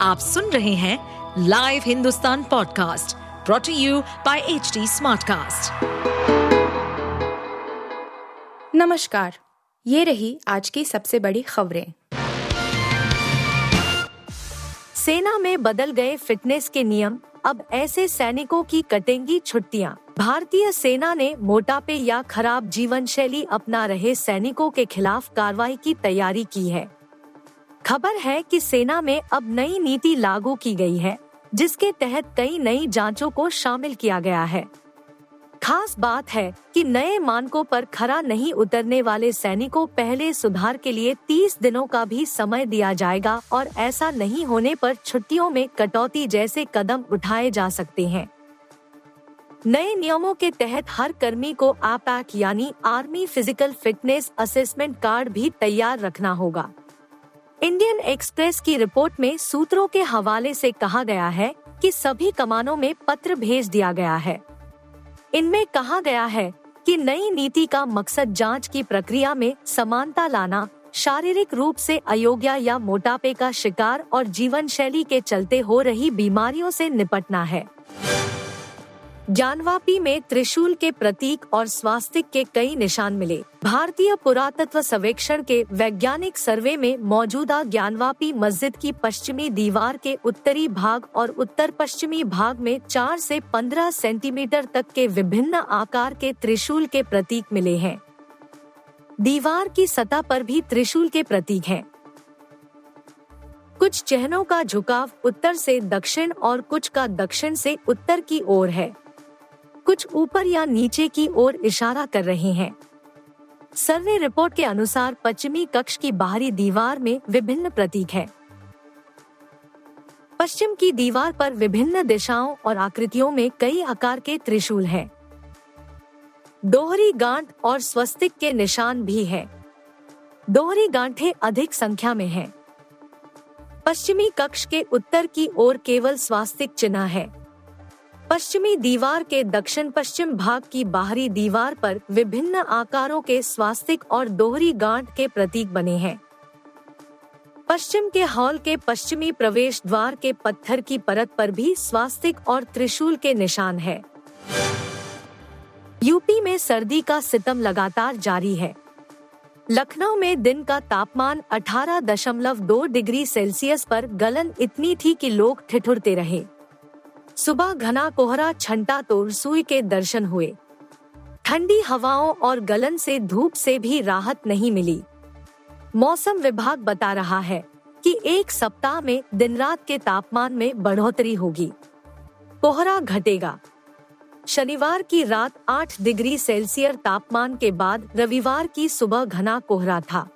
आप सुन रहे हैं live Hindustan podcast brought to you by H Smartcast. नमस्कार, ये रही आज की सबसे बड़ी खबरें। सेना में बदल गए फिटनेस के नियम, अब ऐसे सैनिकों की कटेंगी छुट्टियाँ। भारतीय सेना ने मोटापे या खराब जीवन शैली अपना रहे सैनिकों के खिलाफ कार्रवाई की तैयारी की है। खबर है कि सेना में अब नई नीति लागू की गई है, जिसके तहत कई नई जांचों को शामिल किया गया है। खास बात है कि नए मानकों पर खरा नहीं उतरने वाले सैनिकों पहले सुधार के लिए 30 दिनों का भी समय दिया जाएगा और ऐसा नहीं होने पर छुट्टियों में कटौती जैसे कदम उठाए जा सकते हैं। नए नियमों के तहत हर कर्मी को आपैक यानी army physical fitness assessment card भी तैयार रखना होगा। इंडियन एक्सप्रेस की रिपोर्ट में सूत्रों के हवाले से कहा गया है कि सभी कमानों में पत्र भेज दिया गया है। इनमें कहा गया है कि नई नीति का मकसद जाँच की प्रक्रिया में समानता लाना, शारीरिक रूप से अयोग्य या मोटापे का शिकार और जीवन शैली के चलते हो रही बीमारियों से निपटना है। ज्ञानवापी में त्रिशूल के प्रतीक और स्वास्तिक के कई निशान मिले। भारतीय पुरातत्व सर्वेक्षण के वैज्ञानिक सर्वे में मौजूदा ज्ञानवापी मस्जिद की पश्चिमी दीवार के उत्तरी भाग और उत्तर पश्चिमी भाग में 4 से 15 सेंटीमीटर तक के विभिन्न आकार के त्रिशूल के प्रतीक मिले हैं। दीवार की सतह पर भी त्रिशूल के प्रतीक हैं। कुछ चिन्हों का झुकाव उत्तर से दक्षिण और कुछ का दक्षिण से उत्तर की ओर है। कुछ ऊपर या नीचे की ओर इशारा कर रहे हैं सर्वे रिपोर्ट के अनुसार पश्चिमी कक्ष की बाहरी दीवार में विभिन्न प्रतीक हैं। पश्चिम की दीवार पर विभिन्न दिशाओं और आकृतियों में कई आकार के त्रिशूल हैं। दोहरी गांठ और स्वस्तिक के निशान भी हैं। दोहरी गांठें अधिक संख्या में हैं। पश्चिमी कक्ष के उत्तर की ओर केवल स्वास्तिक चिन्ह है पश्चिमी दीवार के दक्षिण पश्चिम भाग की बाहरी दीवार पर विभिन्न आकारों के स्वास्तिक और दोहरी गांठ के प्रतीक बने हैं। पश्चिम के हॉल के पश्चिमी प्रवेश द्वार के पत्थर की परत पर भी स्वास्तिक और त्रिशूल के निशान है। यूपी में सर्दी का सितम लगातार जारी है। लखनऊ में दिन का तापमान 18.2 डिग्री सेल्सियस पर गलन इतनी थी कि लोग ठिठुरते रहे। सुबह घना कोहरा, छंटा तो सुई के दर्शन हुए। ठंडी हवाओं और गलन से धूप से भी राहत नहीं मिली। मौसम विभाग बता रहा है कि एक सप्ताह में दिन रात के तापमान में बढ़ोतरी होगी। कोहरा घटेगा। शनिवार की रात 8 डिग्री सेल्सियस तापमान के बाद रविवार की सुबह घना कोहरा था।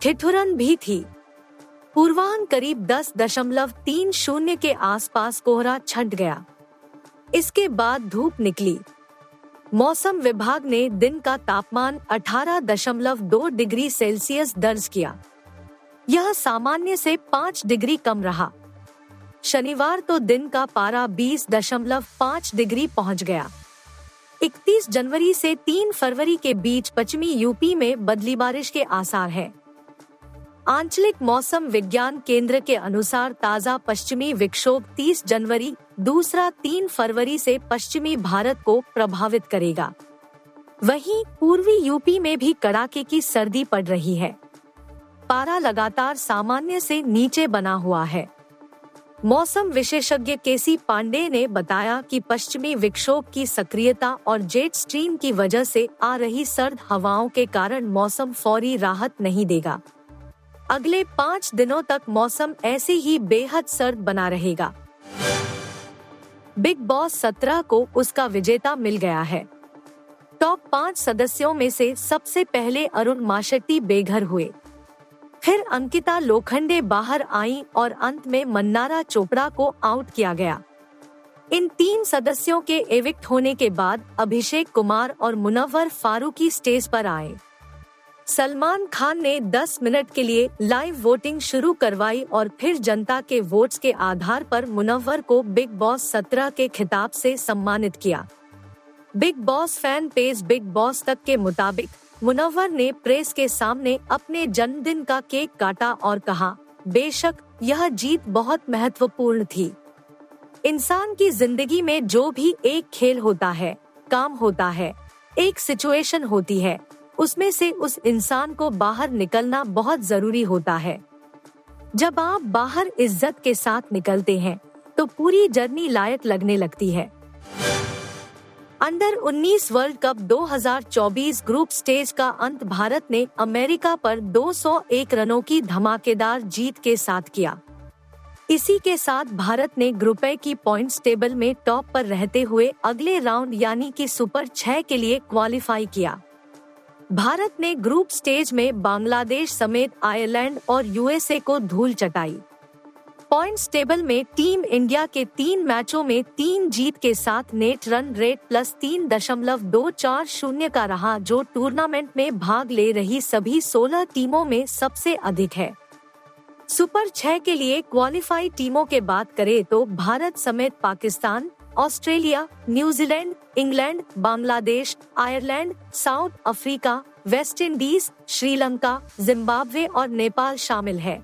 ठिठुरन भी थी। पूर्वान करीब दस दशमलव तीन शून्य के आसपास कोहरा छंट गया। इसके बाद धूप निकली। मौसम विभाग ने दिन का तापमान 18.2 डिग्री सेल्सियस दर्ज किया। यह सामान्य से 5 डिग्री कम रहा। शनिवार तो दिन का पारा 20.5 डिग्री पहुँच गया। 31 जनवरी से 3 फरवरी के बीच पश्चिमी यूपी में बदली बारिश के आसार हैं। आंचलिक मौसम विज्ञान केंद्र के अनुसार ताज़ा पश्चिमी विक्षोभ 30 जनवरी, दूसरा 3 फरवरी से पश्चिमी भारत को प्रभावित करेगा। वहीं पूर्वी यूपी में भी कड़ाके की सर्दी पड़ रही है। पारा लगातार सामान्य से नीचे बना हुआ है। मौसम विशेषज्ञ केसी पांडे ने बताया कि पश्चिमी विक्षोभ की सक्रियता और जेट स्ट्रीम की वजह से आ रही सर्द हवाओं के कारण मौसम फौरी राहत नहीं देगा। अगले पाँच दिनों तक मौसम ऐसे ही बेहद सर्द बना रहेगा। बिग बॉस सत्रह को उसका विजेता मिल गया है। टॉप पाँच सदस्यों में से सबसे पहले अरुण माशेट्टी बेघर हुए। फिर अंकिता लोखंडे बाहर आई और अंत में मन्नारा चोपड़ा को आउट किया गया। इन तीन सदस्यों के एविक्ट होने के बाद अभिषेक कुमार और मुनव्वर फारूकी स्टेज पर आए। सलमान खान ने 10 मिनट के लिए लाइव वोटिंग शुरू करवाई और फिर जनता के वोट्स के आधार पर मुनव्वर को बिग बॉस 17 के खिताब से सम्मानित किया। Bigg Boss fan page Bigg Boss तक के मुताबिक, मुनव्वर ने प्रेस के सामने अपने जन्मदिन का केक काटा और कहा, बेशक, यह जीत बहुत महत्वपूर्ण थी। इंसान की ज़िंदगी में जो भी एक खेल होता है, काम होता है, एक सिचुएशन होती है उसमें से उस इंसान को बाहर निकलना बहुत ज़रूरी होता है। जब आप बाहर इज़्ज़त के साथ निकलते हैं तो पूरी जर्नी लायक लगने लगती है। Under 19 world cup 2024 group stage का अंत भारत ने अमेरिका पर 201 रनों की धमाकेदार जीत के साथ किया। इसी के साथ भारत ने ग्रुप ए की पॉइंट्स टेबल में टॉप पर रहते हुए अगले राउंड यानी कि सुपर छह के लिए क्वालिफाई किया। भारत ने ग्रुप स्टेज में बांग्लादेश समेत आयरलैंड और यूएसए को धूल चटाई पॉइंट्स टेबल में टीम इंडिया के तीन मैचों में तीन जीत के साथ नेट रन रेट प्लस तीन दशमलव दो चार शून्य का रहा, जो टूर्नामेंट में भाग ले रही सभी सोलह टीमों में सबसे अधिक है। सुपर छह के लिए क्वालिफाई टीमों के बात करें तो भारत समेत Pakistan Australia New Zealand England, Bangladesh, Ireland, South Africa, West Indies, Sri Lanka, Zimbabwe और नेपाल शामिल है।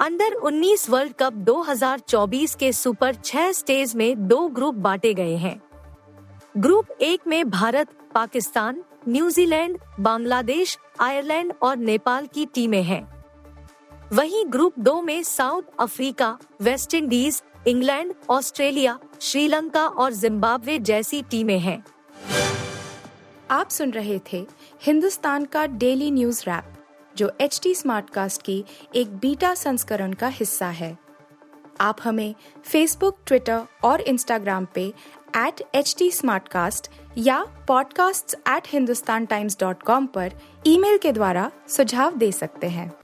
अंडर 19 वर्ल्ड कप 2024 के सुपर छह स्टेज में दो ग्रुप बांटे गए हैं। ग्रुप एक में Bharat, Pakistan New Zealand Bangladesh, Ireland और नेपाल की टीमें हैं। वहीं ग्रुप दो में South Africa, West Indies England, Australia, Sri Lanka और जिम्बाब्वे जैसी टीमें हैं। आप सुन रहे थे हिंदुस्तान का डेली न्यूज़ रैप, जो एच टी स्मार्ट कास्ट की एक बीटा संस्करण का हिस्सा है। आप हमें फेसबुक ट्विटर और इंस्टाग्राम पे एट एच टी या podcasts@hindustantimes.com पर ईमेल के द्वारा सुझाव दे सकते हैं।